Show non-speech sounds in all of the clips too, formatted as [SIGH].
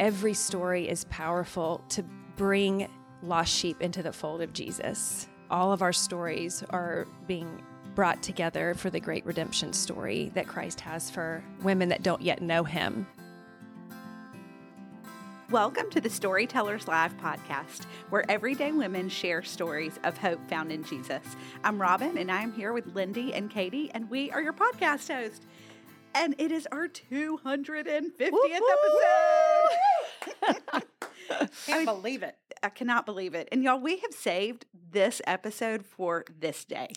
every story is powerful to bring lost sheep into the fold of Jesus. All of our stories are being brought together for the great redemption story that Christ has for women that don't yet know him. Welcome to the Storytellers Live podcast, where everyday women share stories of hope found in Jesus. I'm Robin, and I am here with Lindy and Katie, and we are your podcast host. And it is our 250th episode. [LAUGHS] Can't believe it. I cannot believe it. And y'all, we have saved this episode for this day.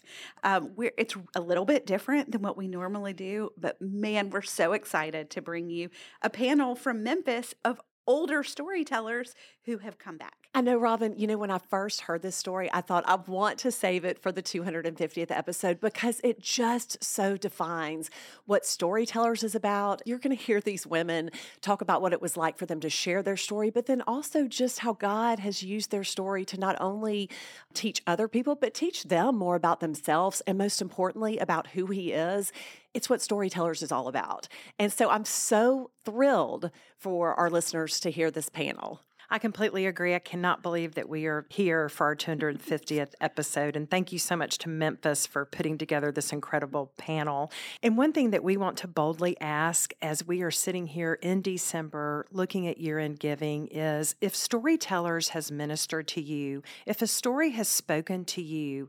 Um, we're it's a little bit different than what we normally do, but man, we're so excited to bring you a panel from Memphis of older storytellers who have come back. I know, Robin, you know, when I first heard this story, I thought I want to save it for the 250th episode because it just so defines what storytellers is about. You're going to hear these women talk about what it was like for them to share their story, but then also just how God has used their story to not only teach other people, but teach them more about themselves and most importantly, about who He is it's what storytellers is all about. And so I'm so thrilled for our listeners to hear this panel. I completely agree. I cannot believe that we are here for our 250th episode. And thank you so much to Memphis for putting together this incredible panel. And one thing that we want to boldly ask as we are sitting here in December looking at year end giving is if Storytellers has ministered to you, if a story has spoken to you,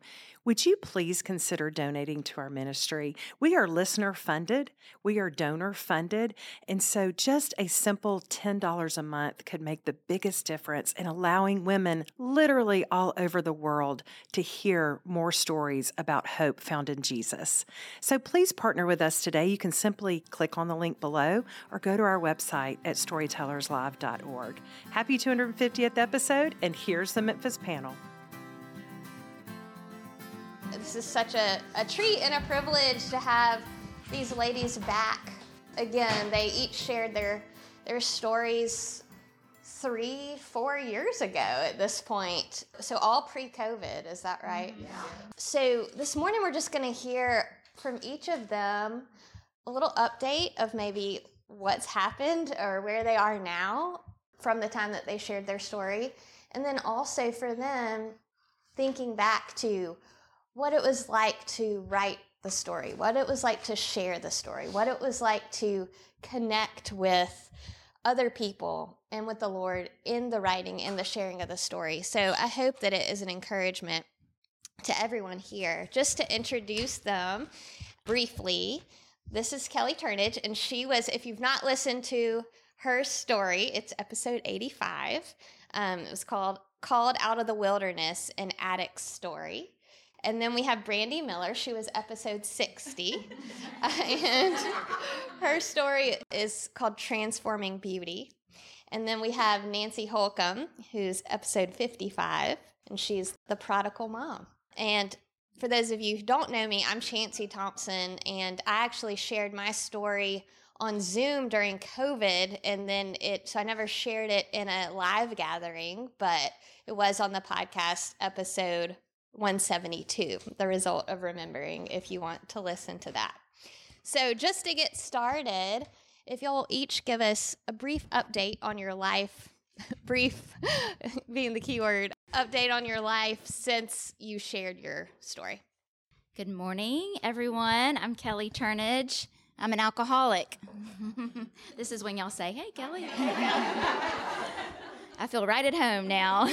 would you please consider donating to our ministry? We are listener funded, we are donor funded, and so just a simple $10 a month could make the biggest difference in allowing women literally all over the world to hear more stories about hope found in Jesus. So please partner with us today. You can simply click on the link below or go to our website at storytellerslive.org. Happy 250th episode, and here's the Memphis panel. This is such a, a treat and a privilege to have these ladies back. Again, they each shared their, their stories three, four years ago at this point. So, all pre COVID, is that right? Mm-hmm. Yeah. So, this morning we're just going to hear from each of them a little update of maybe what's happened or where they are now from the time that they shared their story. And then also for them, thinking back to what it was like to write the story, what it was like to share the story, what it was like to connect with other people and with the Lord in the writing and the sharing of the story. So I hope that it is an encouragement to everyone here. Just to introduce them briefly, this is Kellie Turnage, and she was, if you've not listened to her story, it's episode 85. Um, it was called Called Out of the Wilderness, an Addict's Story. And then we have Brandy Miller. She was episode 60. [LAUGHS] and her story is called Transforming Beauty. And then we have Nancy Holcomb, who's episode 55, and she's the prodigal mom. And for those of you who don't know me, I'm Chancy Thompson, and I actually shared my story on Zoom during COVID, and then it, so I never shared it in a live gathering, but it was on the podcast episode 172, the result of remembering, if you want to listen to that. So, just to get started, if you'll each give us a brief update on your life, [LAUGHS] brief [LAUGHS] being the key word, update on your life since you shared your story. Good morning, everyone. I'm Kellie Turnage. I'm an alcoholic. [LAUGHS] this is when y'all say, Hey, Kellie. I feel right at home now.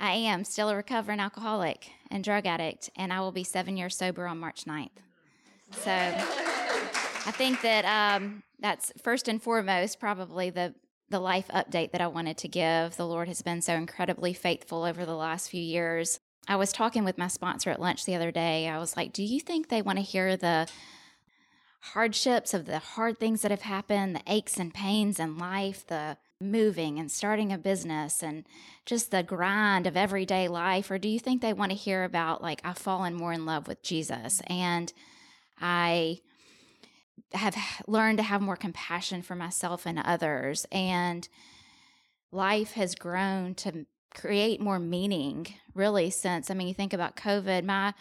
I am still a recovering alcoholic and drug addict, and I will be seven years sober on March 9th. So I think that um, that's first and foremost probably the the life update that I wanted to give. The Lord has been so incredibly faithful over the last few years. I was talking with my sponsor at lunch the other day. I was like, "Do you think they want to hear the hardships of the hard things that have happened, the aches and pains in life, the moving and starting a business and just the grind of everyday life? Or do you think they want to hear about, like, I've fallen more in love with Jesus and I have learned to have more compassion for myself and others? And life has grown to create more meaning, really, since, I mean, you think about COVID, my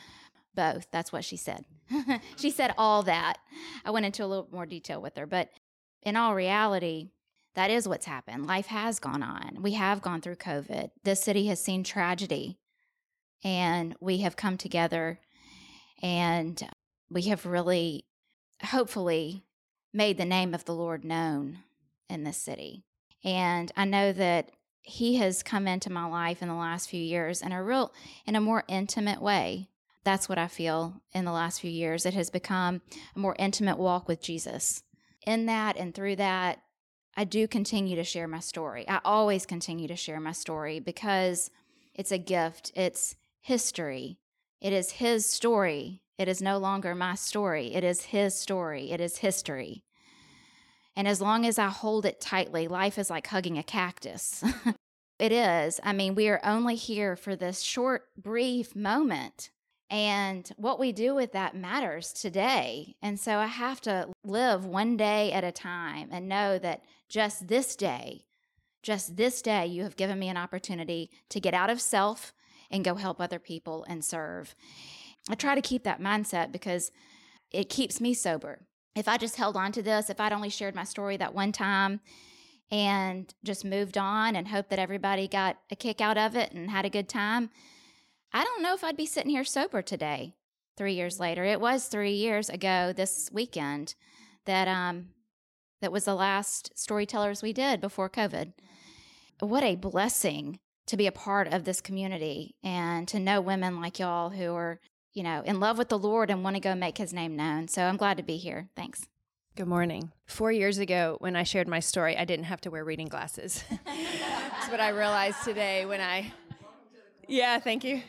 both, that's what she said. [LAUGHS] she said all that. I went into a little more detail with her, but in all reality, that is what's happened. Life has gone on. We have gone through COVID. This city has seen tragedy, and we have come together and we have really, hopefully, made the name of the Lord known in this city. And I know that He has come into my life in the last few years in a real, in a more intimate way. That's what I feel in the last few years. It has become a more intimate walk with Jesus. In that and through that, I do continue to share my story. I always continue to share my story because it's a gift, it's history, it is His story. It is no longer my story, it is His story, it is history. And as long as I hold it tightly, life is like hugging a cactus. [LAUGHS] it is. I mean, we are only here for this short, brief moment. And what we do with that matters today. And so I have to live one day at a time and know that just this day, just this day, you have given me an opportunity to get out of self and go help other people and serve. I try to keep that mindset because it keeps me sober. If I just held on to this, if I'd only shared my story that one time and just moved on and hoped that everybody got a kick out of it and had a good time, I don't know if I'd be sitting here sober today. Three years later, it was three years ago this weekend that um that was the last storytellers we did before COVID. What a blessing to be a part of this community and to know women like y'all who are, you know, in love with the Lord and want to go make his name known. So I'm glad to be here. Thanks. Good morning. Four years ago, when I shared my story, I didn't have to wear reading glasses. [LAUGHS] That's what I realized today when I. [LAUGHS] Yeah, thank you.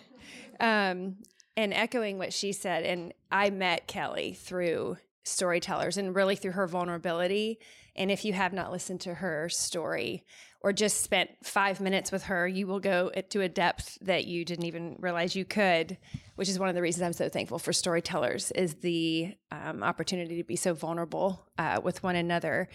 Um, and echoing what she said, and I met Kellie through storytellers and really through her vulnerability. And if you have not listened to her story, or just spent five minutes with her, you will go to a depth that you didn't even realize you could, which is one of the reasons I'm so thankful for storytellers is the um, opportunity to be so vulnerable uh, with one another.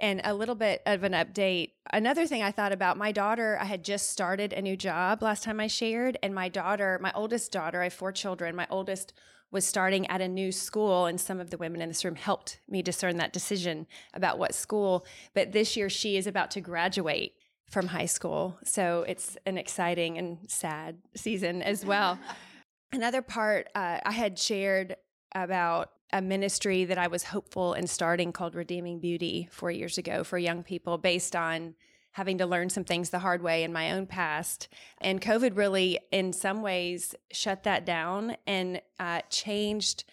And a little bit of an update. Another thing I thought about my daughter, I had just started a new job last time I shared. And my daughter, my oldest daughter, I have four children. My oldest was starting at a new school, and some of the women in this room helped me discern that decision about what school. But this year, she is about to graduate from high school. So it's an exciting and sad season as well. [LAUGHS] Another part uh, I had shared about a ministry that I was hopeful in starting called Redeeming Beauty four years ago for young people based on having to learn some things the hard way in my own past. And COVID really, in some ways, shut that down and uh, changed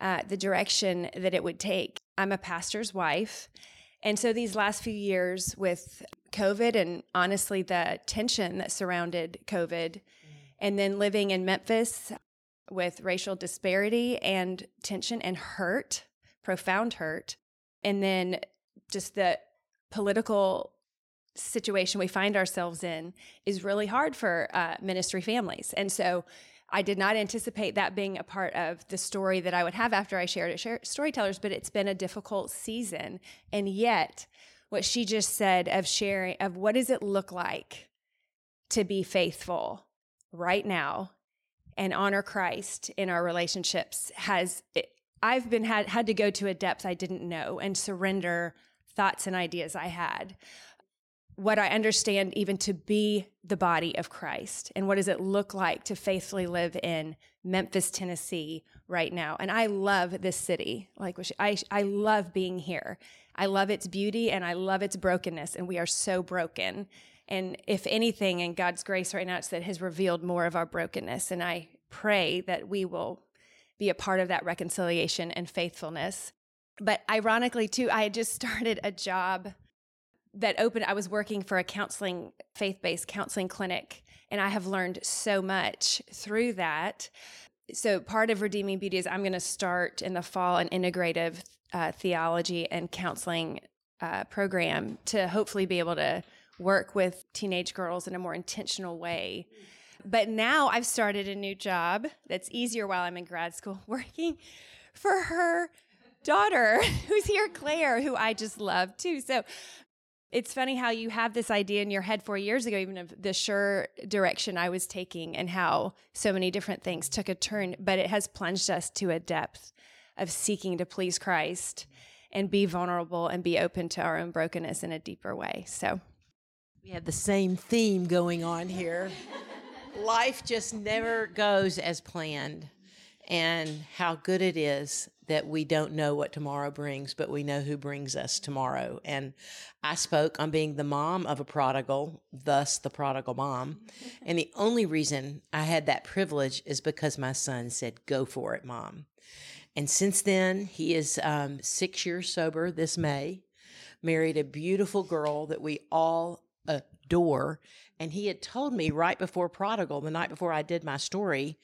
uh, the direction that it would take. I'm a pastor's wife. And so these last few years with COVID and honestly the tension that surrounded COVID, and then living in Memphis with racial disparity and tension and hurt, profound hurt, and then just the political situation we find ourselves in is really hard for uh, ministry families. And so I did not anticipate that being a part of the story that I would have after I shared it Storytellers, but it's been a difficult season. And yet, what she just said of sharing, of what does it look like to be faithful right now and honor Christ in our relationships has, I've been had, had to go to a depth I didn't know and surrender thoughts and ideas I had what I understand even to be the body of Christ and what does it look like to faithfully live in Memphis, Tennessee right now. And I love this city. Like I I love being here. I love its beauty and I love its brokenness and we are so broken. And if anything in God's grace right now it's that has revealed more of our brokenness and I pray that we will be a part of that reconciliation and faithfulness. But ironically too, I had just [LAUGHS] started a job that opened i was working for a counseling faith-based counseling clinic and i have learned so much through that so part of redeeming beauty is i'm going to start in the fall an integrative uh, theology and counseling uh, program to hopefully be able to work with teenage girls in a more intentional way but now i've started a new job that's easier while i'm in grad school [LAUGHS] working for her daughter [LAUGHS] who's here claire who i just love too so it's funny how you have this idea in your head four years ago, even of the sure direction I was taking, and how so many different things took a turn, but it has plunged us to a depth of seeking to please Christ and be vulnerable and be open to our own brokenness in a deeper way. So we have the same theme going on here. Life just never goes as planned. And how good it is that we don't know what tomorrow brings, but we know who brings us tomorrow. And I spoke on being the mom of a prodigal, thus the prodigal mom. And the only reason I had that privilege is because my son said, Go for it, mom. And since then, he is um, six years sober this May, married a beautiful girl that we all adore. And he had told me right before Prodigal, the night before I did my story,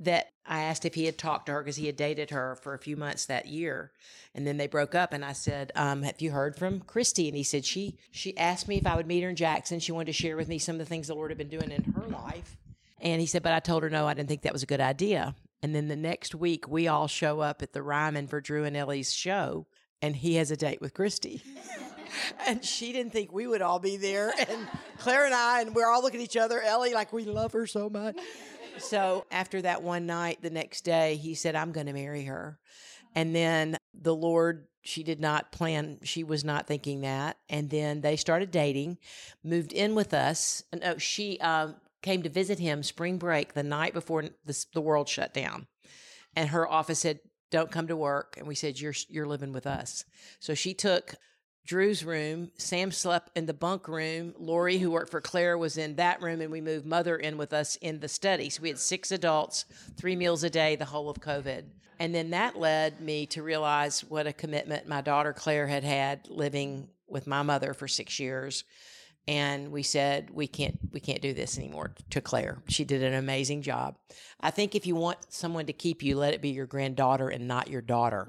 that I asked if he had talked to her because he had dated her for a few months that year, and then they broke up. And I said, um, "Have you heard from Christy?" And he said, "She she asked me if I would meet her in Jackson. She wanted to share with me some of the things the Lord had been doing in her life." And he said, "But I told her no, I didn't think that was a good idea." And then the next week, we all show up at the Ryman for Drew and Ellie's show, and he has a date with Christy. [LAUGHS] [LAUGHS] and she didn't think we would all be there. [LAUGHS] And Claire and I, and we're all looking at each other, Ellie, like we love her so much. So after that one night, the next day, he said, I'm going to marry her. And then the Lord, she did not plan, she was not thinking that. And then they started dating, moved in with us. No, she um, came to visit him spring break the night before the, the world shut down. And her office said, don't come to work. And we said, you're, you're living with us. So she took Drew's room. Sam slept in the bunk room. Lori, who worked for Claire, was in that room, and we moved Mother in with us in the study. So we had six adults, three meals a day, the whole of COVID. And then that led me to realize what a commitment my daughter Claire had had living with my mother for six years. And we said we can't we can't do this anymore to Claire. She did an amazing job. I think if you want someone to keep you, let it be your granddaughter and not your daughter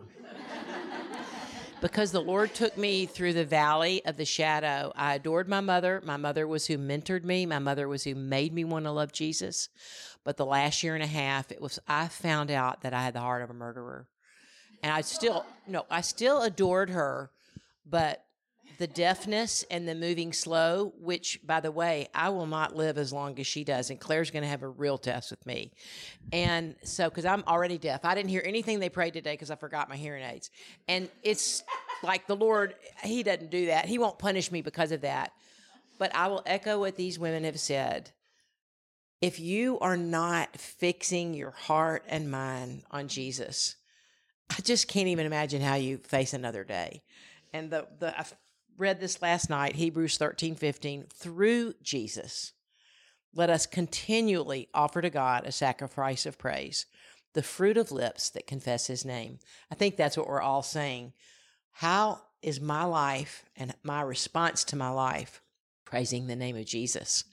because the Lord took me through the valley of the shadow. I adored my mother. My mother was who mentored me. My mother was who made me want to love Jesus. But the last year and a half, it was I found out that I had the heart of a murderer. And I still no, I still adored her, but the deafness and the moving slow, which, by the way, I will not live as long as she does. And Claire's going to have a real test with me. And so, because I'm already deaf, I didn't hear anything they prayed today because I forgot my hearing aids. And it's like the Lord, He doesn't do that. He won't punish me because of that. But I will echo what these women have said. If you are not fixing your heart and mind on Jesus, I just can't even imagine how you face another day. And the the read this last night, Hebrews 13, 15. Through Jesus, let us continually offer to God a sacrifice of praise, the fruit of lips that confess his name. I think that's what we're all saying. How is my life and my response to my life praising the name of Jesus?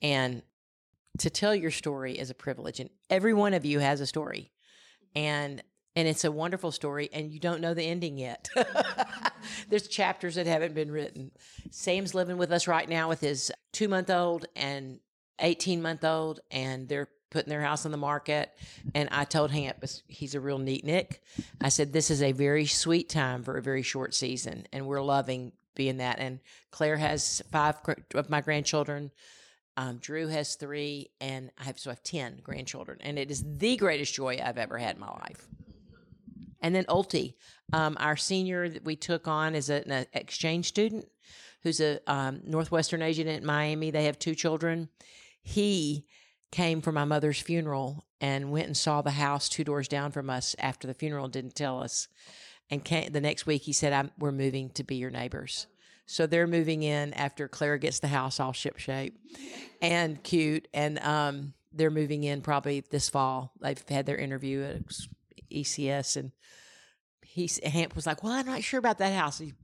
And to tell your story is a privilege, and every one of you has a story. And and it's a wonderful story and you don't know the ending yet. [LAUGHS] There's chapters that haven't been written. Sam's living with us right now with his two month old and 18 month old and they're putting their house on the market. And i told hamp he's a real neat nick i said this is a very sweet time for a very short season and we're loving being that. And claire has five of my grandchildren. Um, Drew has three, and I have so I have ten grandchildren, and it is the greatest joy I've ever had in my life. And then Ulti, um, our senior that we took on as an exchange student who's a um, Northwestern agent at Miami. They have two children. He came for my mother's funeral and went and saw the house two doors down from us after the funeral and didn't tell us. And came, the next week he said, We're moving to be your neighbors. So they're moving in after Claire gets the house all ship shape and cute. And um, they're moving in probably this fall. They've had their interview at ECS and he Hamp was like, "Well, I'm not sure about that house." He,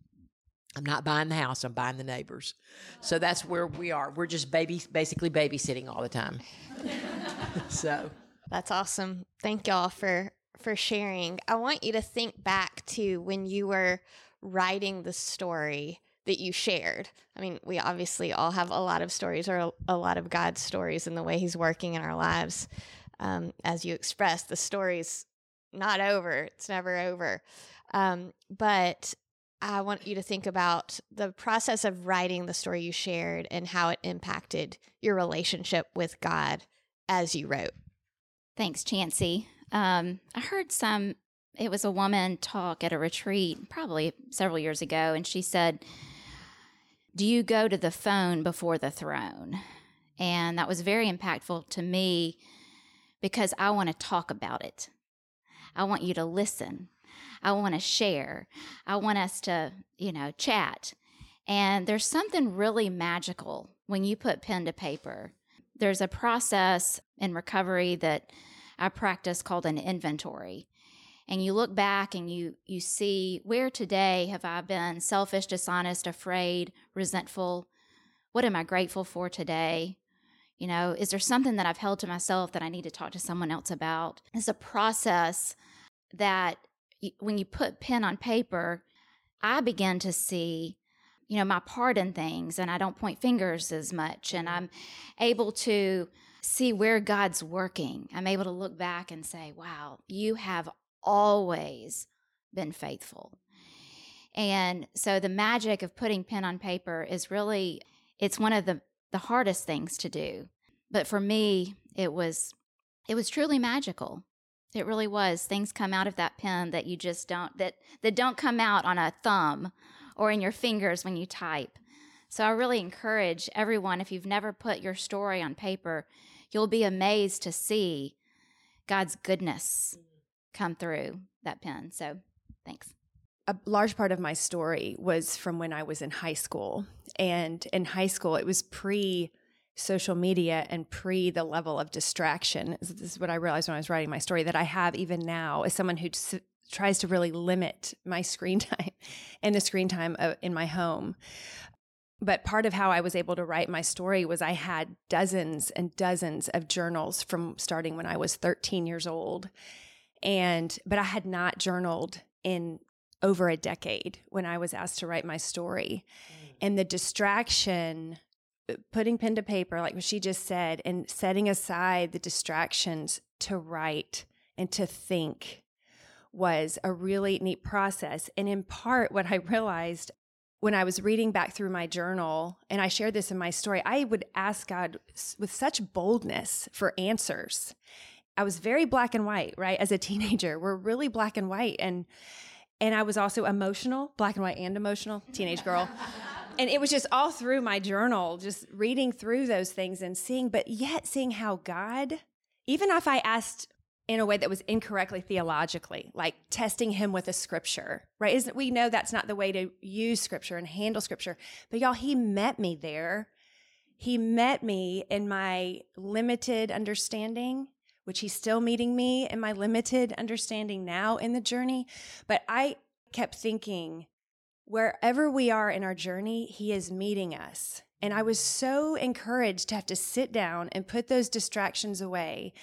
I'm not buying the house. I'm buying the neighbors. So that's where we are. We're just baby, basically babysitting all the time. [LAUGHS] so that's awesome. Thank y'all for for sharing. I want you to think back to when you were writing the story that you shared. I mean, we obviously all have a lot of stories or a, lot of God's stories and the way He's working in our lives. Um, as you expressed, the stories not over. It's never over. Um, but I want you to think about the process of writing the story you shared and how it impacted your relationship with God as you wrote. Thanks, Chancey. Um, I heard some it was a woman talk at a retreat probably several years ago, and she said, Do you go to the phone before the throne? And that was very impactful to me because I want to talk about it. I want you to listen. I want to share. I want us to, you know, chat. And there's something really magical when you put pen to paper. There's a process in recovery that I practice called an inventory. And you look back and you you see where today have I been selfish, dishonest, afraid, resentful? What am I grateful for today? You know, is there something that I've held to myself that I need to talk to someone else about? It's a process that when you put pen on paper, I begin to see, you know, my part in things and I don't point fingers as much and mm-hmm. I'm able to see where God's working. I'm able to look back and say, wow, you have always been faithful. And so the magic of putting pen on paper is really it's one of the the hardest things to do. But for me, it was it was truly magical. It really was. Things come out of that pen that you just don't that that don't come out on a thumb or in your fingers when you type. So I really encourage everyone if you've never put your story on paper, you'll be amazed to see God's goodness mm. come through that pen. So, thanks. A large part of my story was from when I was in high school. And in high school, it was pre social media and pre the level of distraction. This is what I realized when I was writing my story that I have even now as someone who s- tries to really limit my [LAUGHS] screen time and the screen time uh, in my home. But part of how I was able to write my story was I had dozens and dozens of journals from starting when I was 13 years old. And, but I had not journaled in over a decade when I was asked to write my story. Mm. And the distraction uh, putting pen to paper, like she just said, and setting aside the distractions to write and to think was a really neat process. And in part, what I realized when I was reading back through my journal, and I shared this in my story, I would ask God with such boldness for answers. I was very black and white, right? As a teenager, we're really black and white. And and I was also emotional, black and white and emotional, teenage girl [LAUGHS] and it was just all through my journal, just reading through those things and seeing, but yet seeing how God, even if I asked in a way that was incorrectly theologically, like testing him with a scripture, right? Isn't we know that's not the way to use scripture and handle scripture. But y'all, he met me there. He met me in my limited understanding, which he's still meeting me in my limited understanding now in the journey. But I kept thinking, wherever we are in our journey, He is meeting us. And I was so encouraged to have to sit down and put those distractions away.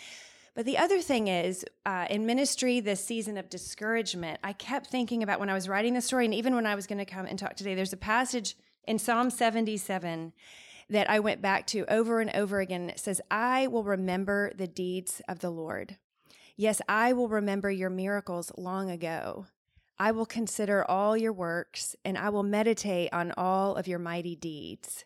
But the other thing is, uh, in ministry, this season of discouragement, I kept thinking about when I was writing the story, and even when I was going to come and talk today, there's a passage in Psalm 77 that I went back to over and over again. It says, I will remember the deeds of the Lord. Yes, I will remember your miracles long ago. I will consider all your works and I will meditate on all of your mighty deeds.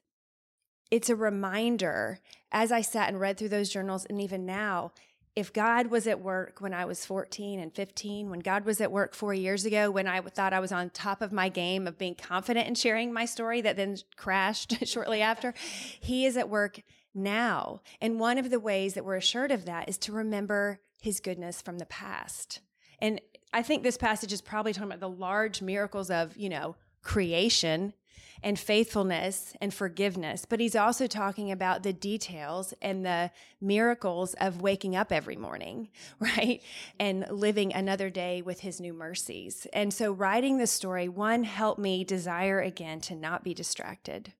It's a reminder as I sat and read through those journals, and even now, if God was at work when I was 14 and 15, when God was at work four years ago, when I thought I was on top of my game of being confident in sharing my story that then crashed [LAUGHS] shortly after, He is at work now. And one of the ways that we're assured of that is to remember His goodness from the past. And I think this passage is probably talking about the large miracles of, you know, creation and faithfulness and forgiveness, but he's also talking about the details and the miracles of waking up every morning, [LAUGHS] right? And living another day with his new mercies. And so, writing this story, one, helped me desire again to not be distracted.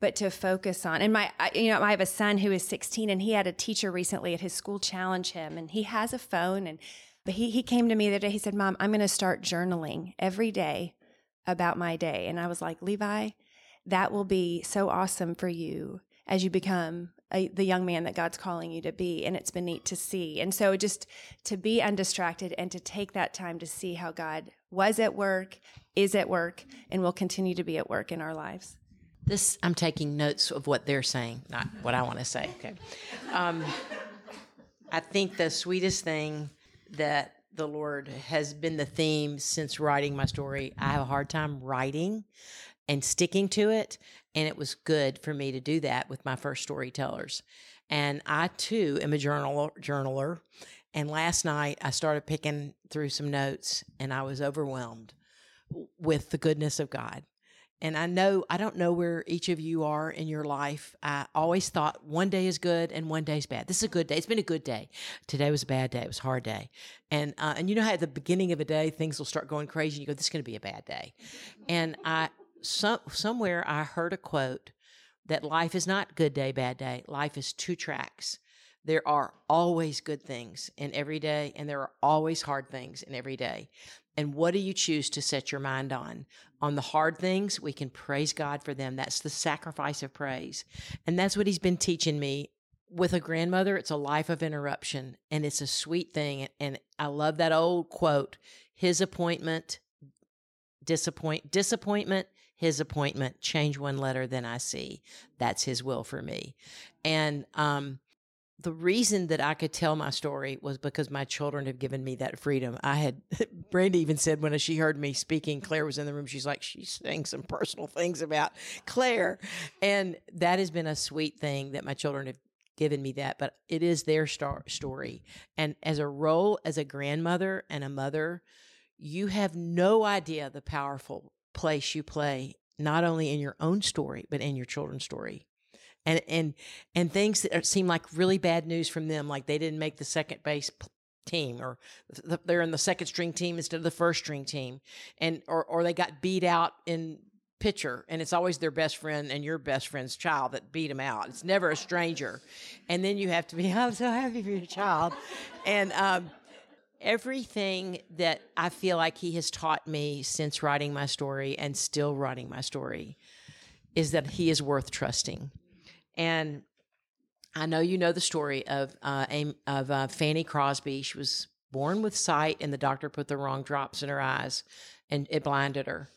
But to focus on, and my, you know, I have a son who is 16 and he had a teacher recently at his school challenge him, and he has a phone and but he, he came to me the day. He said, Mom, I'm going to start journaling every day about my day. And I was like, Levi, that will be so awesome for you as you become a, the young man that God's calling you to be. And it's been neat to see. And so just to be undistracted and to take that time to see how God was at work, is at work, and will continue to be at work in our lives. This, I'm taking notes of what they're saying, not what I want to say. Okay. Um, I think the sweetest thing that the Lord has been the theme since writing my story. I have a hard time writing and sticking to it. And it was good for me to do that with my first storytellers. And I too am a journal journaler. And last night I started picking through some notes and I was overwhelmed with the goodness of God. And I know, I don't know where each of you are in your life. I always thought one day is good and one day is bad. This is a good day. It's been a good day. Today was a bad day. It was a hard day. And, uh, and you know how at the beginning of a day, things will start going crazy. And you go, this is going to be a bad day. And I, some, somewhere I heard a quote that life is not good day, bad day. Life is two tracks. There are always good things in every day, and there are always hard things in every day. And what do you choose to set your mind on? On the hard things, we can praise God for them. That's the sacrifice of praise. And that's what He's been teaching me. With a grandmother, it's a life of interruption, and it's a sweet thing. And I love that old quote His appointment, disappoint, disappointment, his appointment, change one letter, then I see. That's his will for me. And um, the reason that I could tell my story was because my children have given me that freedom. I had, [LAUGHS] Brandy even said when she heard me speaking, Claire was in the room. She's like, she's saying some personal things about Claire. And that has been a sweet thing that my children have given me that, but it is their star- story. And as a role as a grandmother and a mother, you have no idea the powerful place you play, not only in your own story, but in your children's story. And, and and things that seem like really bad news from them, like they didn't make the second base team, or they're in the second string team instead of the first string team, and or or they got beat out in pitcher and it's always their best friend and your best friend's child that beat them out it's never a stranger and then you have to be [LAUGHS] i'm so happy for your child and um, everything that I feel like he has taught me since writing my story and still writing my story is that he is worth trusting. And I know you know the story of uh, of uh, Fanny Crosby. She was born with sight, and the doctor put the wrong drops in her eyes, and it blinded her.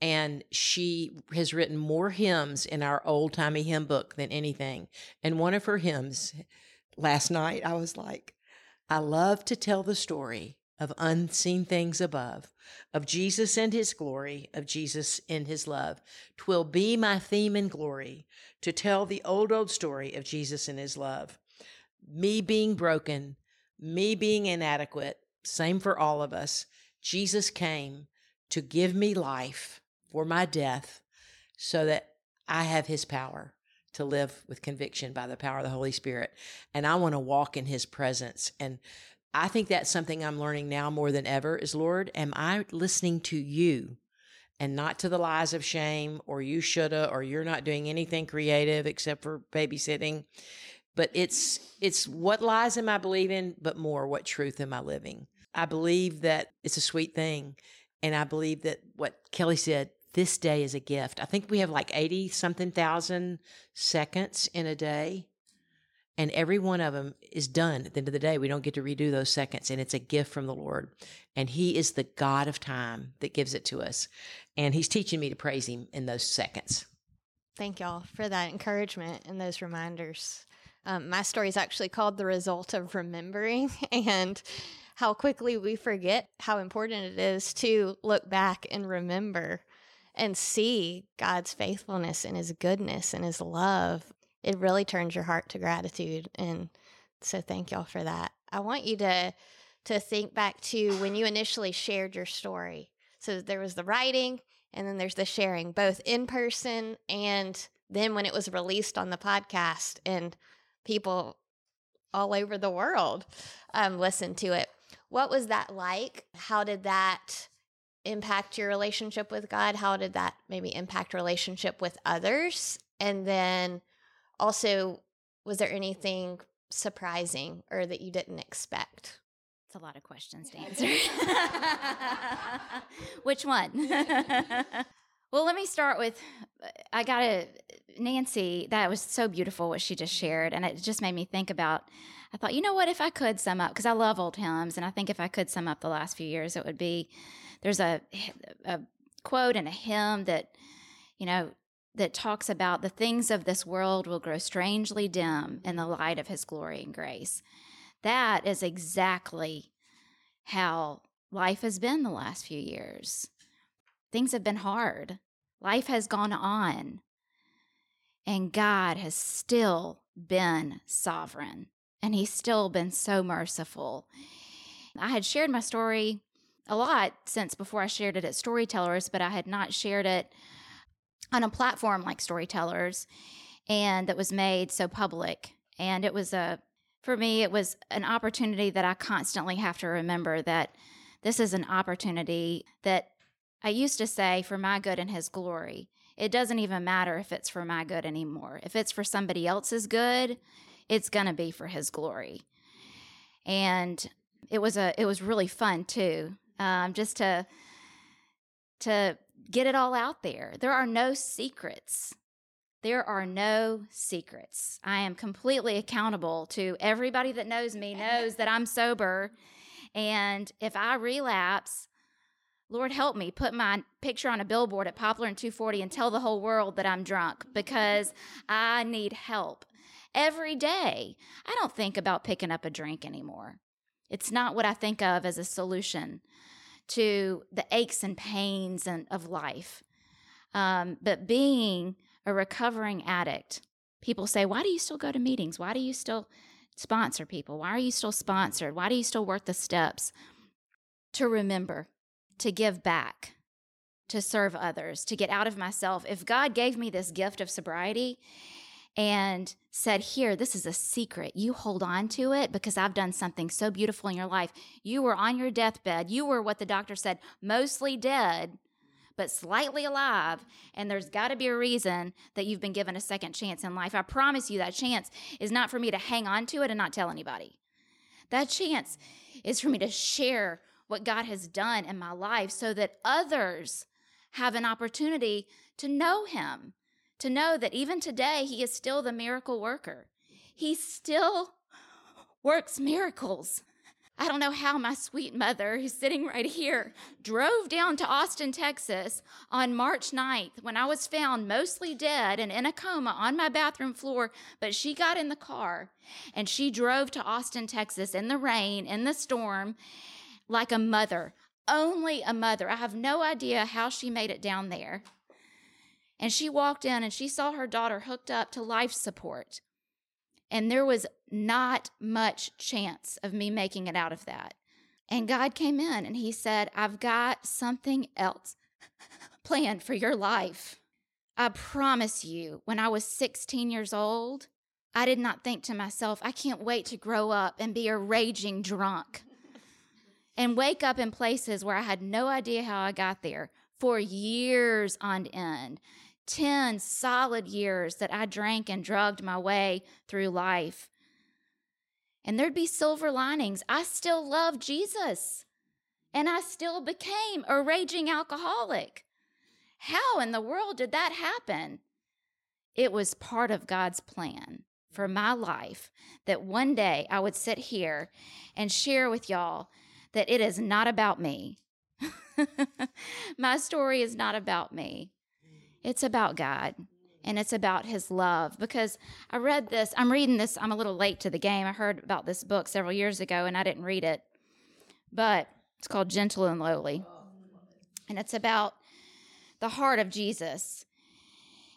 And she has written more hymns in our old timey hymn book than anything. And one of her hymns, last night, I was like, I love to tell the story of unseen things above, of Jesus and his glory, of Jesus in his love. Twill be my theme and glory to tell the old, old story of Jesus and his love. Me being broken, me being inadequate, same for all of us. Jesus came to give me life for my death so that I have his power to live with conviction by the power of the Holy Spirit. And I want to walk in his presence. And I think that's something I'm learning now more than ever is Lord, am I listening to you and not to the lies of shame or you shoulda or you're not doing anything creative except for babysitting? But it's it's what lies am I believing, but more what truth am I living? I believe that it's a sweet thing. And I believe that what Kellie said, this day is a gift. I think we have like 80 something thousand seconds in a day. And every one of them is done at the end of the day. We don't get to redo those seconds. And it's a gift from the Lord. And He is the God of time that gives it to us. And He's teaching me to praise Him in those seconds. Thank y'all for that encouragement and those reminders. Um, my story is actually called The Result of Remembering. [LAUGHS] And how quickly we forget how important it is to look back and remember and see God's faithfulness and his goodness and his love, it really turns your heart to gratitude. And so thank y'all for that. I want you to to think back to when you initially shared your story. So there was the writing and then there's the sharing, both in person and then when it was released on the podcast and people all over the world um, listened to it. What was that like? How did that impact your relationship with God? How did that maybe impact relationship with others? And then also, was there anything surprising or that you didn't expect? It's a lot of questions to [LAUGHS] answer. [LAUGHS] Which one? [LAUGHS] well, let me start with uh, I got a Nancy, that was so beautiful what she just shared. And it just made me think about I thought, you know what, if I could sum up, because I love old hymns, and I think if I could sum up the last few years, it would be there's a, a quote and a hymn that, you know, that talks about the things of this world will grow strangely dim in the light of his glory and grace. That is exactly how life has been the last few years. Things have been hard. Life has gone on. And God has still been sovereign and He's still been so merciful. I had shared my story a lot since before I shared it at Storytellers, but I had not shared it on a platform like Storytellers and that was made so public. And it was a, for me, it was an opportunity that I constantly have to remember that this is an opportunity that I used to say for my good and His glory. It doesn't even matter if it's for my good anymore. If it's for somebody else's good, it's going to be for his glory. And it was a it was really fun too. Um, just to to get it all out there. There are no secrets. There are no secrets. I am completely accountable to everybody that knows me knows that I'm sober and if I relapse, Lord, help me put my picture on a billboard at Poplar and 240 and tell the whole world that I'm drunk because I need help every day. I don't think about picking up a drink anymore. It's not what I think of as a solution to the aches and pains and, of life. Um, but being a recovering addict, people say, Why do you still go to meetings? Why do you still sponsor people? Why are you still sponsored? Why do you still work the steps? To remember to give back, to serve others, to get out of myself. If God gave me this gift of sobriety and said, Here, this is a secret. You hold on to it because I've done something so beautiful in your life. You were on your deathbed. You were what the doctor said, mostly dead, but slightly alive. And there's got to be a reason that you've been given a second chance in life. I promise you, that chance is not for me to hang on to it and not tell anybody. That chance is for me to share what God has done in my life so that others have an opportunity to know Him, to know that even today He is still the miracle worker. He still works miracles. I don't know how my sweet mother, who's sitting right here, drove down to Austin, Texas on March 9th when I was found mostly dead and in a coma on my bathroom floor. But she got in the car and she drove to Austin, Texas in the rain, in the storm, like a mother, only a mother. I have no idea how she made it down there. And she walked in and she saw her daughter hooked up to life support. And there was not much chance of me making it out of that. And God came in and He said, I've got something else [LAUGHS] planned for your life. I promise you, when I was 16 years old, I did not think to myself, I can't wait to grow up and be a raging drunk [LAUGHS] and wake up in places where I had no idea how I got there for years on end. 10 solid years that I drank and drugged my way through life. And there'd be silver linings. I still loved Jesus, and I still became a raging alcoholic. How in the world did that happen? It was part of God's plan for my life that one day I would sit here and share with y'all that it is not about me. [LAUGHS] My story is not about me. It's about God and it's about his love because I read this. I'm reading this. I'm a little late to the game. I heard about this book several years ago and I didn't read it. But it's called Gentle and Lowly. And it's about the heart of Jesus.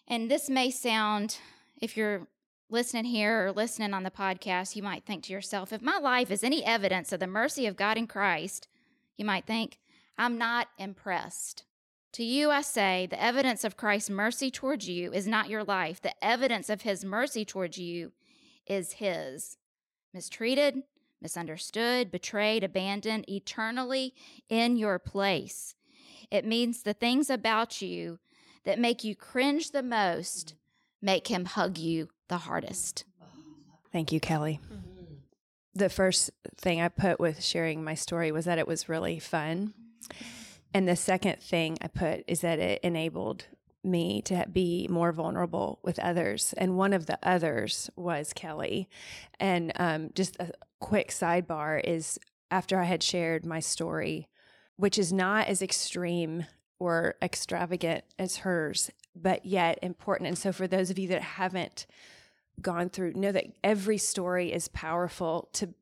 And this may sound, if you're listening here or listening on the podcast, you might think to yourself, if my life is any evidence of the mercy of God in Christ, you might think, I'm not impressed. To you, I say, the evidence of Christ's mercy towards you is not your life. The evidence of his mercy towards you is his. Mistreated, misunderstood, betrayed, abandoned, eternally in your place. It means the things about you that make you cringe the most make him hug you the hardest. Thank you, Kellie. Mm-hmm. The first thing I put with sharing my story was that it was really fun. And the second thing I put is that it enabled me to be more vulnerable with others. And one of the others was Kellie. And um, just a quick sidebar is after I had shared my story, which is not as extreme or extravagant as hers, but yet important. And so, for those of you that haven't gone through, know that every story is powerful to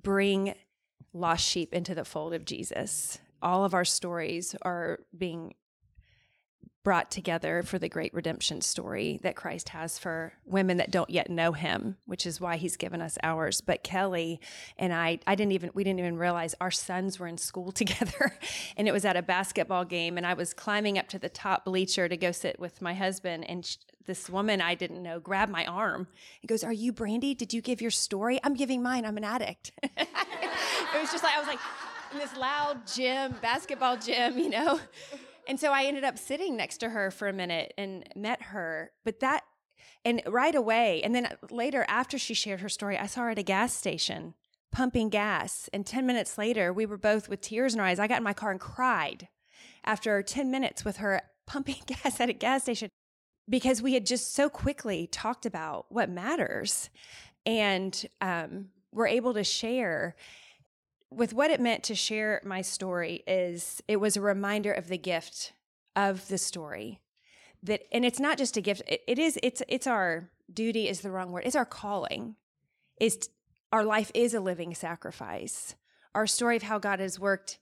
bring lost sheep into the fold of Jesus. All of our stories are being brought together for the great redemption story that Christ has for women that don't yet know him, which is why he's given us ours. But Kellie and I, I didn't even, we didn't even realize our sons were in school [LAUGHS] together. and it was at a basketball game. And I was climbing up to the top bleacher to go sit with my husband. And this woman I didn't know grabbed my arm and goes, Are you Brandy? Did you give your story? I'm giving mine. I'm an addict. [LAUGHS] it was just like, I was like, in this loud gym, basketball gym, you know? And so I ended up sitting next to her for a minute and met her. But that, and right away, and then later after she shared her story, I saw her at a gas station pumping gas. And 10 minutes later, we were both with tears in our eyes. I got in my car and cried after 10 minutes with her [LAUGHS] pumping gas at a gas station because we had just so quickly talked about what matters and um, we're able to share with what it meant to share my story is it was a reminder of the gift of the story that and it's not just a gift it, it is it's it's our duty is the wrong word it's our calling is our life is a living sacrifice. Our story of how god has worked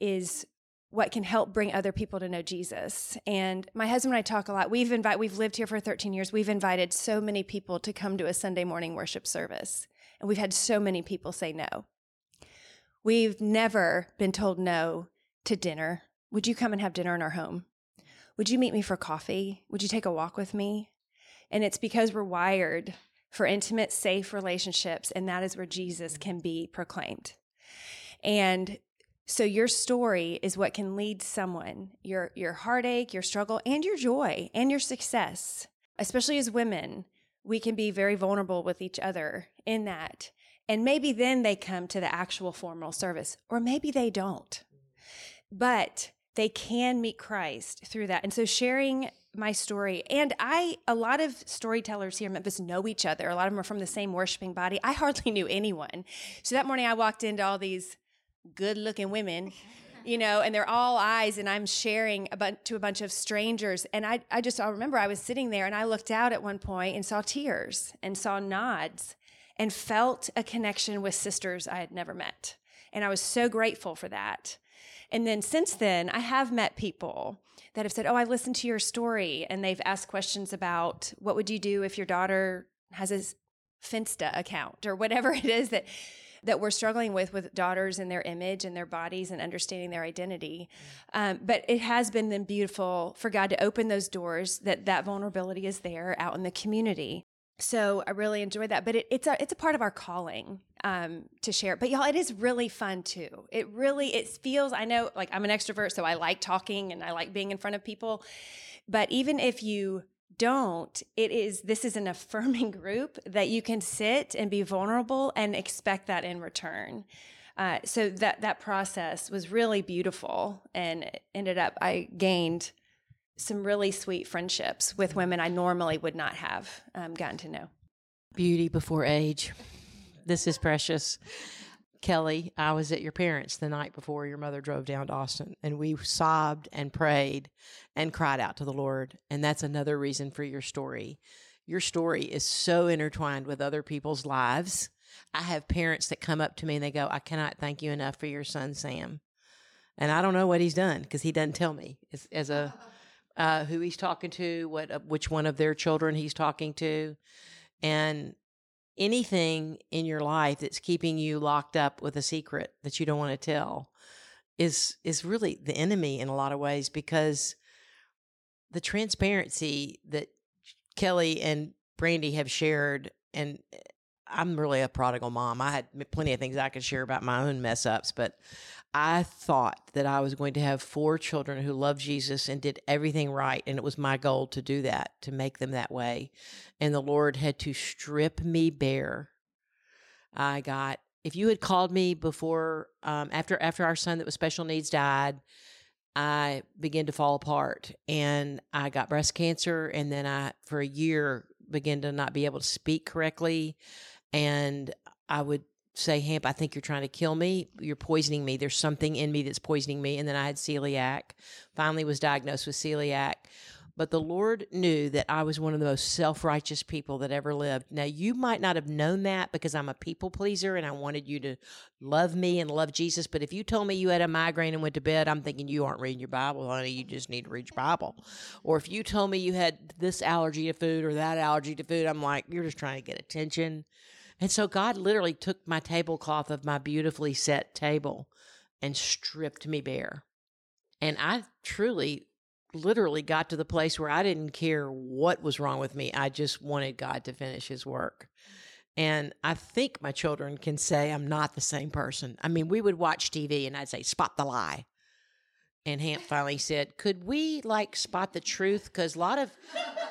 is what can help bring other people to know jesus. And my husband and i talk a lot. We've invited we've lived here for 13 years. We've invited so many people to come to a sunday morning worship service and we've had so many people say no We've never been told no to dinner. Would you come and have dinner in our home? Would you meet me for coffee? Would you take a walk with me? And it's because we're wired for intimate, safe relationships, and that is where Jesus mm. can be proclaimed. And so your story is what can lead someone, your your heartache, your struggle, and your joy and your success. Especially as women, we can be very vulnerable with each other in that. And maybe then they come to the actual formal service, or maybe they don't. But they can meet Christ through that. And so sharing my story, and I, a lot of storytellers here in Memphis know each other. A lot of them are from the same worshiping body. I hardly [LAUGHS] knew anyone. So that morning I walked into all these good looking women. You know, and they're all eyes, and I'm sharing about to a bunch of strangers. And I, I just, I remember I was sitting there and I looked out at one point and saw tears and saw nods and felt a connection with sisters I had never met. And I was so grateful for that. And then since then, I have met people that have said, Oh, I listened to your story. And they've asked questions about what would you do if your daughter has a Finsta account or whatever [LAUGHS] it is that that we're struggling with with daughters and their image and their bodies and understanding their identity. Um, but it has been then beautiful for God to open those doors that that vulnerability is there out in the community so I really enjoy that. But it, it's a it's a part of our calling um, to share. But y'all, it is really fun too. It really it feels. I know, like I'm an extrovert, so I like talking and I like being in front of people. But even if you don't, it is this is an [LAUGHS] affirming group that you can sit and be vulnerable and expect that in return. Uh, so that that process was really beautiful, and ended up I gained some really sweet friendships with women I normally would not have um, gotten to know. Beauty before age. This is precious. Kellie, I was at your parents the night before your mother drove down to Austin, and we sobbed and prayed and cried out to the Lord. And that's another reason for your story. Your story is so intertwined with other people's lives. I have parents that come up to me and they go, I cannot thank you enough for your son, Sam. And I don't know what he's done because he doesn't tell me as, as a uh, who he's talking to, what uh, which one of their children he's talking to, and anything in your life that's keeping you locked up with a secret that you don't want to tell is is really the enemy in a lot of ways because the transparency that Kellie and Brandy have shared and eh, I'm really a prodigal mom. I had plenty of things I could share about my own mess ups, but I thought that I was going to have four children who loved Jesus and did everything right. And it was my goal to do that, to make them that way. And the Lord had to strip me bare. I got, if you had called me before, um, after, after our son that was special needs died, I began to fall apart and I got breast cancer. And then I, for a year, began to not be able to speak correctly. And I would say, Hamp, I think you're trying to kill me. You're poisoning me. There's something in me that's poisoning me. And then I had celiac. Finally was diagnosed with celiac. But the Lord knew that I was one of the most self righteous people that ever lived. Now, you might not have known that because I'm a people pleaser and I wanted you to love me and love Jesus. But if you told me you had a migraine and went to bed, I'm thinking you aren't reading your Bible, honey. You just need to read your Bible. Or if you told me you had this allergy to food or that allergy to food, I'm like, you're just trying to get attention. And so God literally took my tablecloth of my beautifully set table and stripped me bare. And I truly literally got to the place where I didn't care what was wrong with me. I just wanted God to finish his work. And I think my children can say I'm not the same person. I mean, we would watch TV and I'd say, spot the lie. And Hamp finally said, could we like spot the truth? Because a lot of,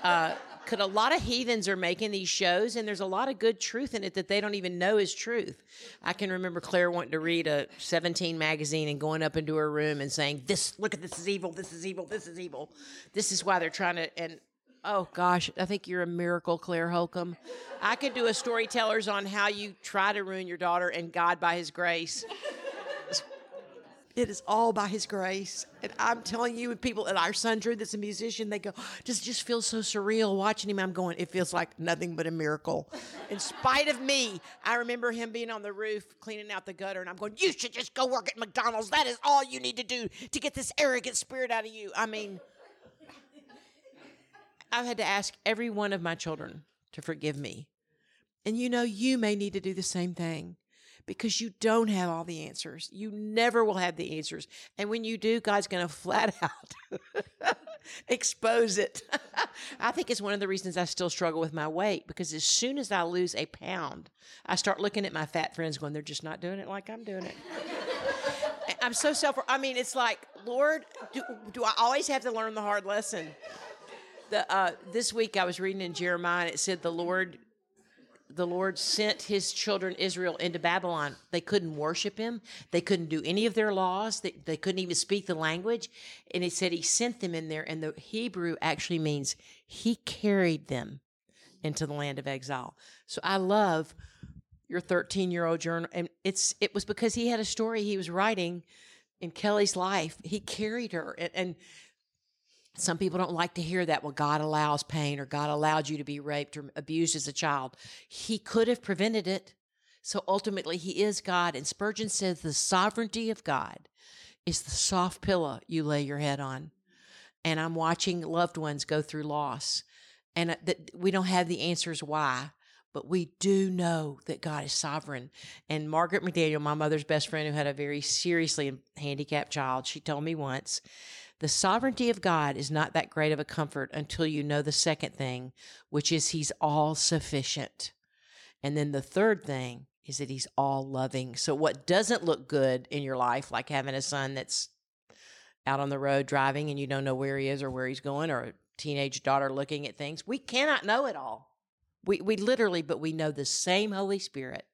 uh, could a lot of heathens are making these shows and there's a lot of good truth in it that they don't even know is truth. I can remember Claire wanting to read a 17 magazine and going up into her room and saying, this, look at this is evil, this is evil, this is evil. This is why they're trying to, and oh gosh, I think you're a miracle, Claire Holcomb. I could do a storytellers on how you try to ruin your daughter and God by his grace. It is all by His grace, and I'm telling you, people. And our son Drew, that's a musician, they go, just just feels so surreal watching him. I'm going, it feels like nothing but a miracle. In spite of me, I remember him being on the roof cleaning out the gutter, and I'm going, you should just go work at McDonald's. That is all you need to do to get this arrogant spirit out of you. I mean, I've had to ask every one of my children to forgive me, and you know, you may need to do the same thing because you don't have all the answers. You never will have the answers. And when you do, God's going [LAUGHS] to flat out [LAUGHS] expose it. [LAUGHS] I think it's one of the reasons I still struggle with my weight because as soon as I lose a pound, I start looking at my fat friends going, they're just not doing it like I'm doing it. I'm so self. I mean, it's like, Lord, do, do I always have to learn the hard lesson? The, uh, this week I was reading in Jeremiah and it said the Lord the Lord sent his children Israel into Babylon. They couldn't worship him. They couldn't do any of their laws. They, they couldn't even speak the language. And he said he sent them in there. And the Hebrew actually means he carried them into the land of exile. So I love your 13 year old journal. And it's, it was because he had a story he was writing in Kellie's life. He carried her and, and some people don't like to hear that. Well, God allows pain or God allowed you to be raped or abused as a child. He could have prevented it. So ultimately, He is God. And Spurgeon says the sovereignty of God is the soft pillow you lay your head on. And I'm watching loved ones go through loss. And uh, that we don't have the answers why, but we do know that God is sovereign. And Margaret McDaniel, my mother's best friend who had a very seriously handicapped child, she told me once the sovereignty of God is not that great of a comfort until you know the second thing, which is He's all sufficient. And then the third thing is that He's all loving. So, what doesn't look good in your life, like having a son that's out on the road driving and you don't know where he is or where he's going, or a teenage daughter looking at things, we cannot know it all. We, we literally, but we know the same Holy Spirit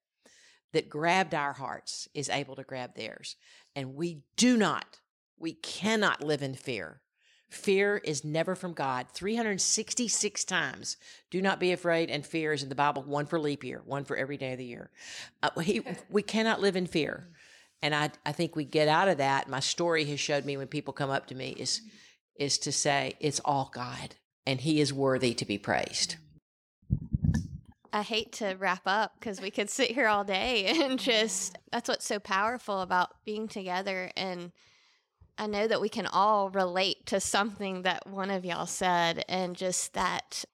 that grabbed our hearts is able to grab theirs. And we do not we cannot live in fear. Fear is never from God. 366 times. Do not be afraid, and fear is in the Bible, one for leap year, one for every day of the year. Uh, he, [LAUGHS] we cannot live in fear. Mm. And I, I think we get out of that. My story has showed me when people come up to me is, mm. is to say, it's all God, and He is worthy to be praised. Mm. I hate to wrap up because we could sit here all day [LAUGHS] and just, that's what's so powerful about being together and I know that we can all relate to something that one of y'all said and just that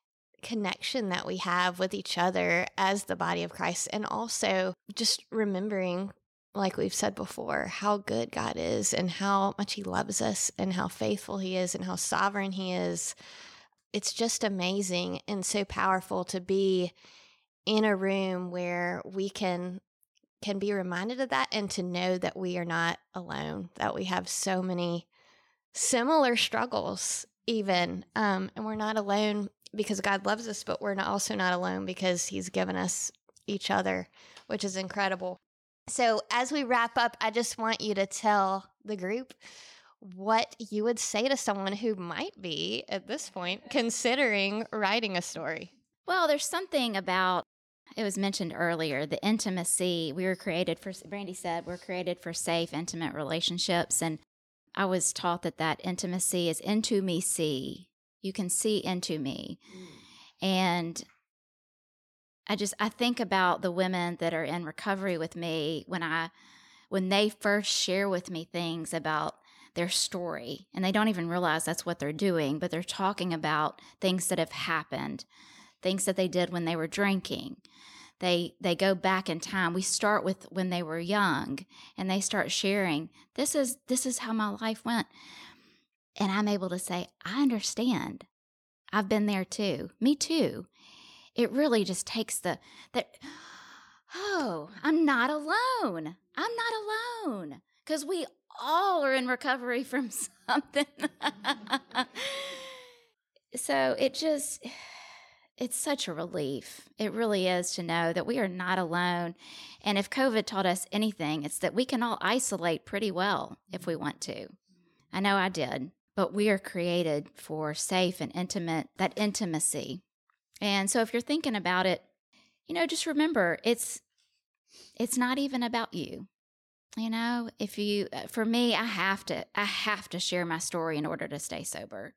connection that we have with each other as the body of Christ and also just remembering like we've said before how good God is and how much he loves us and how faithful he is and how sovereign he is. It's just amazing and so powerful to be in a room where we can can be reminded of that and to know that we are not alone, that we have so many similar struggles, even. Um, and we're not alone because God loves us, but we're not also not alone because He's given us each other, which is incredible. So, as we wrap up, I just want you to tell the group what you would say to someone who might be at this point considering writing a story. Well, there's something about it was mentioned earlier the intimacy we were created for brandy said we're created for safe intimate relationships. And i was taught that that intimacy is into me see. You can see into me. And I just I think about the women that are in recovery with me when I when they first share with me things about their story. And they don't even realize that's what they're doing, but they're talking about things that have happened, things that they did when they were drinking. They they go back in time. We start with when they were young and they start sharing, this is this is how my life went. And I'm able to say, I understand. I've been there too. Me too. It really just takes the that oh, I'm not alone. I'm not alone because we all are in recovery from [LAUGHS] something. [LAUGHS] so it just it's such a relief. It really is to know that we are not alone. And if COVID taught us anything, it's that we can all isolate pretty well if we want to. I know I did, but we are created for safe and intimate, that intimacy. And so if you're thinking about it, you know, just remember it's it's not even about you. You know, if you uh, for me, I have to I have to share my story in order to stay sober.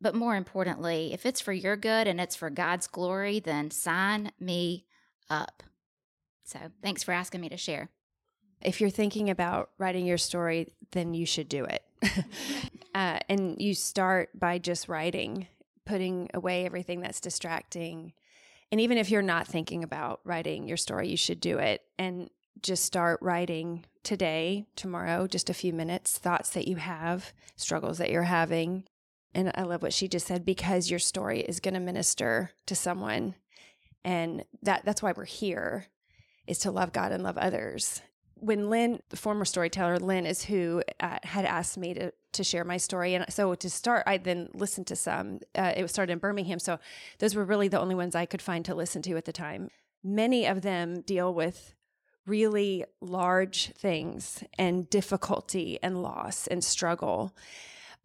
But more importantly, if it's for your good and it's for God's glory, then sign me up. So, thanks for asking me to share. If you're thinking about writing your story, then you should do it. [LAUGHS] uh, and you start by just writing, putting away everything that's distracting. And even if you're not thinking about writing your story, you should do it and just start writing today, tomorrow, just a few minutes, thoughts that you have, struggles that you're having. And I love what she just said because your story is going to minister to someone. And that that's why we're here is to love God and love others. When Lynn, the former storyteller, Lynn is who uh, had asked me to to share my story, and so to start, I then listened to some. Uh, it was started in Birmingham, so those were really the only ones I could find to listen to at the time. Many of them deal with really large things and difficulty and loss and struggle.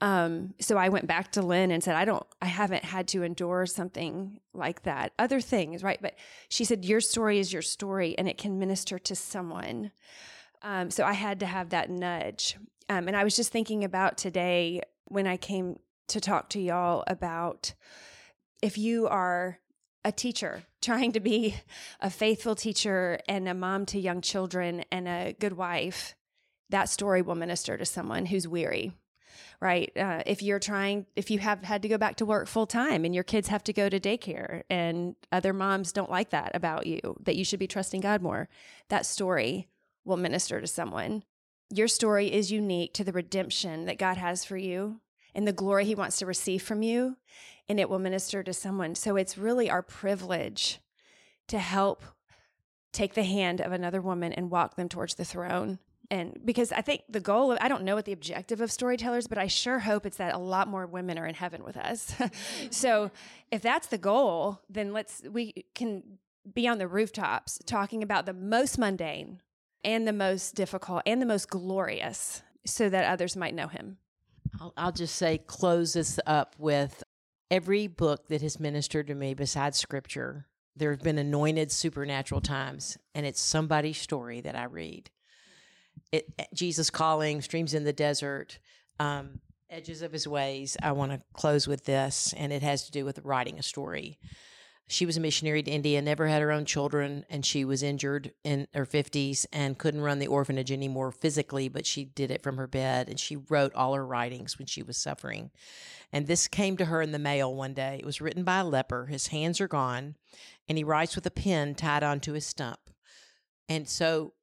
Um, so I went back to Lynn and said, I don't, I haven't had to endure something like that. Other things, right? But she said, Your story is your story and it can minister to someone. Um, so I had to have that nudge. Um, and I was just thinking about today when I came to talk to y'all about if you are a teacher [LAUGHS] trying to be a faithful teacher and a mom to young children and a good wife, that story will minister to someone who's weary right? Uh, if you're trying, if you have had to go back to work full time and your kids have to go to daycare and other moms don't like that about you, that you should be trusting God more, that story will minister to someone. Your story is unique to the redemption that God has for you and the glory he wants to receive from you, and it will minister to someone. So it's really our privilege to help take the hand of another woman and walk them towards the throne and because I think the goal of, I don't know what the objective of storytellers, but I sure hope it's that a lot more women are in heaven with us. [LAUGHS] so if that's the goal, then let's, we can be on the rooftops talking about the most mundane and the most difficult and the most glorious so that others might know him. I'll, I'll just say, close this up with every book that has ministered to me besides scripture. There have been anointed supernatural times, and it's somebody's story that I read it, eh, Jesus calling, streams in the desert, um, edges of his ways. I want to close with this, and it has to do with writing a story. She was a missionary to India, never had her own children, and she was injured in her 50s and couldn't run the orphanage anymore physically, but she did it from her bed. And she wrote all her writings when she was suffering. And this came to her in the mail one day. It was written by a leper. His hands are gone, and he writes with a pen tied onto his stump. And so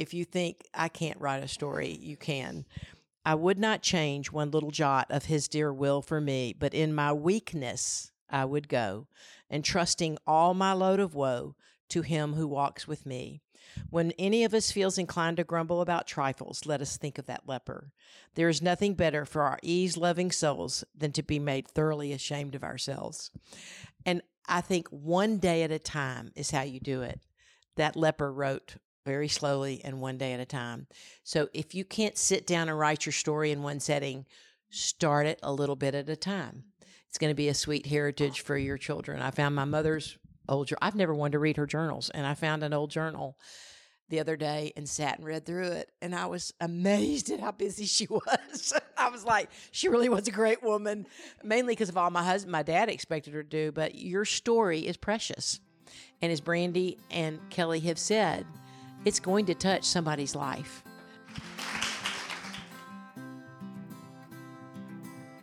if you think I can't write a story, you can. I would not change one little jot of his dear will for me, but in my weakness I would go, and trusting all my load of woe to him who walks with me. When any of us feels inclined to grumble about trifles, let us think of that leper. There is nothing better for our ease loving souls than to be made thoroughly ashamed of ourselves. And I think one day at a time is how you do it. That leper wrote very slowly and one day at a time. So if you can't sit down and write your story in one setting, start it a little bit at a time. It's going to be a sweet heritage for your children. I found my mother's old journal, I've never wanted to read her journals and I found an old journal the other day and sat and read through it. And I was amazed at how busy [LAUGHS] she was. I was like, she really was a great woman, mainly because of all my husband, my dad expected her to do. But your story is precious. And as Brandy and Kellie have said, it's going to touch somebody's life.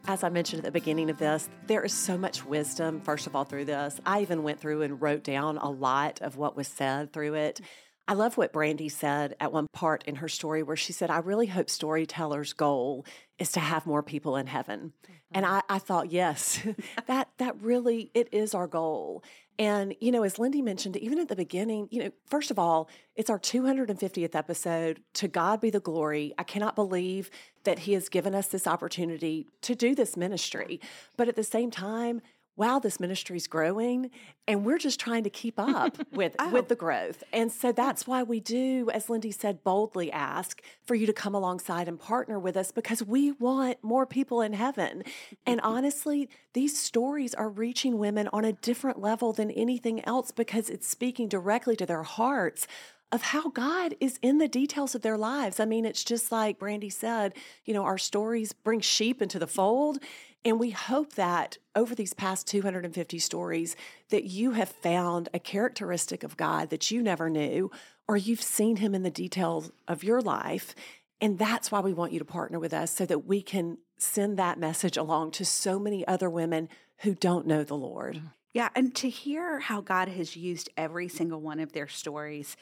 As I mentioned at the beginning of this, there is so much wisdom, first of all, through this. I even went through and wrote down a lot of what was said through it. I love what Brandy said at one part in her story where she said, I really hope storytellers' goal is to have more people in heaven. Mm-hmm. And I, I thought, yes, [LAUGHS] that that really it is our goal. And, you know, as Lindy mentioned, even at the beginning, you know, first of all, it's our 250th episode. To God be the glory. I cannot believe that He has given us this opportunity to do this ministry. But at the same time, wow, this ministry is growing and we're just trying to keep up [LAUGHS] with oh. with the growth. And so that's why we do, as Lindy said, boldly ask for you to come alongside and partner with us because we want more people in heaven. And [LAUGHS] honestly, these stories are reaching women on a different level than anything else because it's speaking directly to their hearts of how God is in the details of their lives. I mean, it's just like Brandy said, you know, our stories bring sheep into the fold. And we hope that over these past 250 stories that you have found a characteristic of God that you never knew or you've seen him in the details of your life. And that's why we want you to partner with us so that we can send that message along to so many other women who don't know the Lord. Yeah, and to hear how God has used every single one of their stories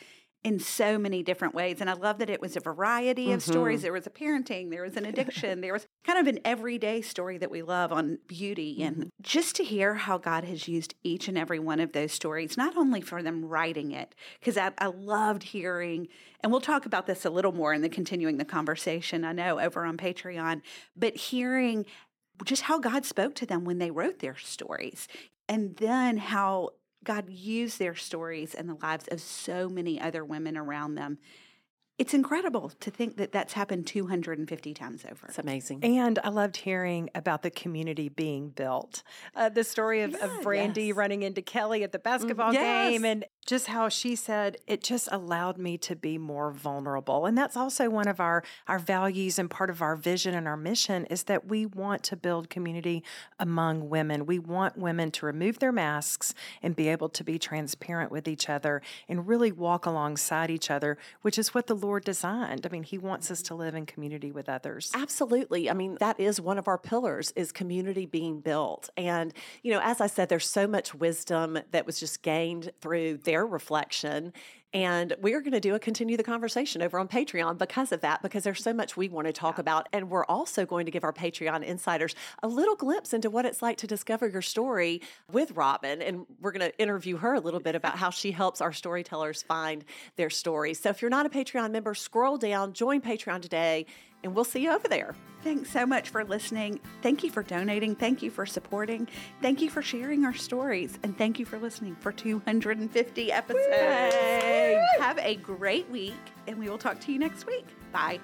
in so many different ways. And I love that it was a variety of mm-hmm. stories. There was a parenting, there was an addiction, there was kind of an everyday story that we love on beauty. Mm-hmm. And just to hear how God has used each and every one of those stories, not only for them writing it, because I, I loved hearing, and we'll talk about this a little more in the continuing the conversation, I know, over on Patreon, but hearing just how God spoke to them when they wrote their stories. And then how God used their stories and the lives of so many other women around them it's incredible to think that that's happened 250 times over. It's amazing. And I loved hearing about the community being built. Uh, the story of, yeah, of Brandy yes. running into Kellie at the basketball yes. game and just how she said it just allowed me to be more vulnerable. And that's also one of our, our values and part of our vision and our mission is that we want to build community among women. We want women to remove their masks and be able to be transparent with each other and really walk alongside each other, which is what the Lord designed. I mean, He wants us to live in community with others. Absolutely. I mean, that is one of our pillars is community being built. And, you know, as I said, there's so much wisdom that was just gained through reflection and we're going to do a continue the conversation over on Patreon because of that, because there's so much we want to talk about. And we're also going to give our Patreon insiders a little glimpse into what it's like to discover your story with Robin. And we're going to interview her a little bit about how she helps our storytellers find their stories. So if you're not a Patreon member, scroll down, join Patreon today, and we'll see you over there. Thanks so much for listening. Thank you for donating. Thank you for supporting. Thank you for sharing our stories. And thank you for listening for 250 episodes. Have a great week, and we will talk to you next week. Bye.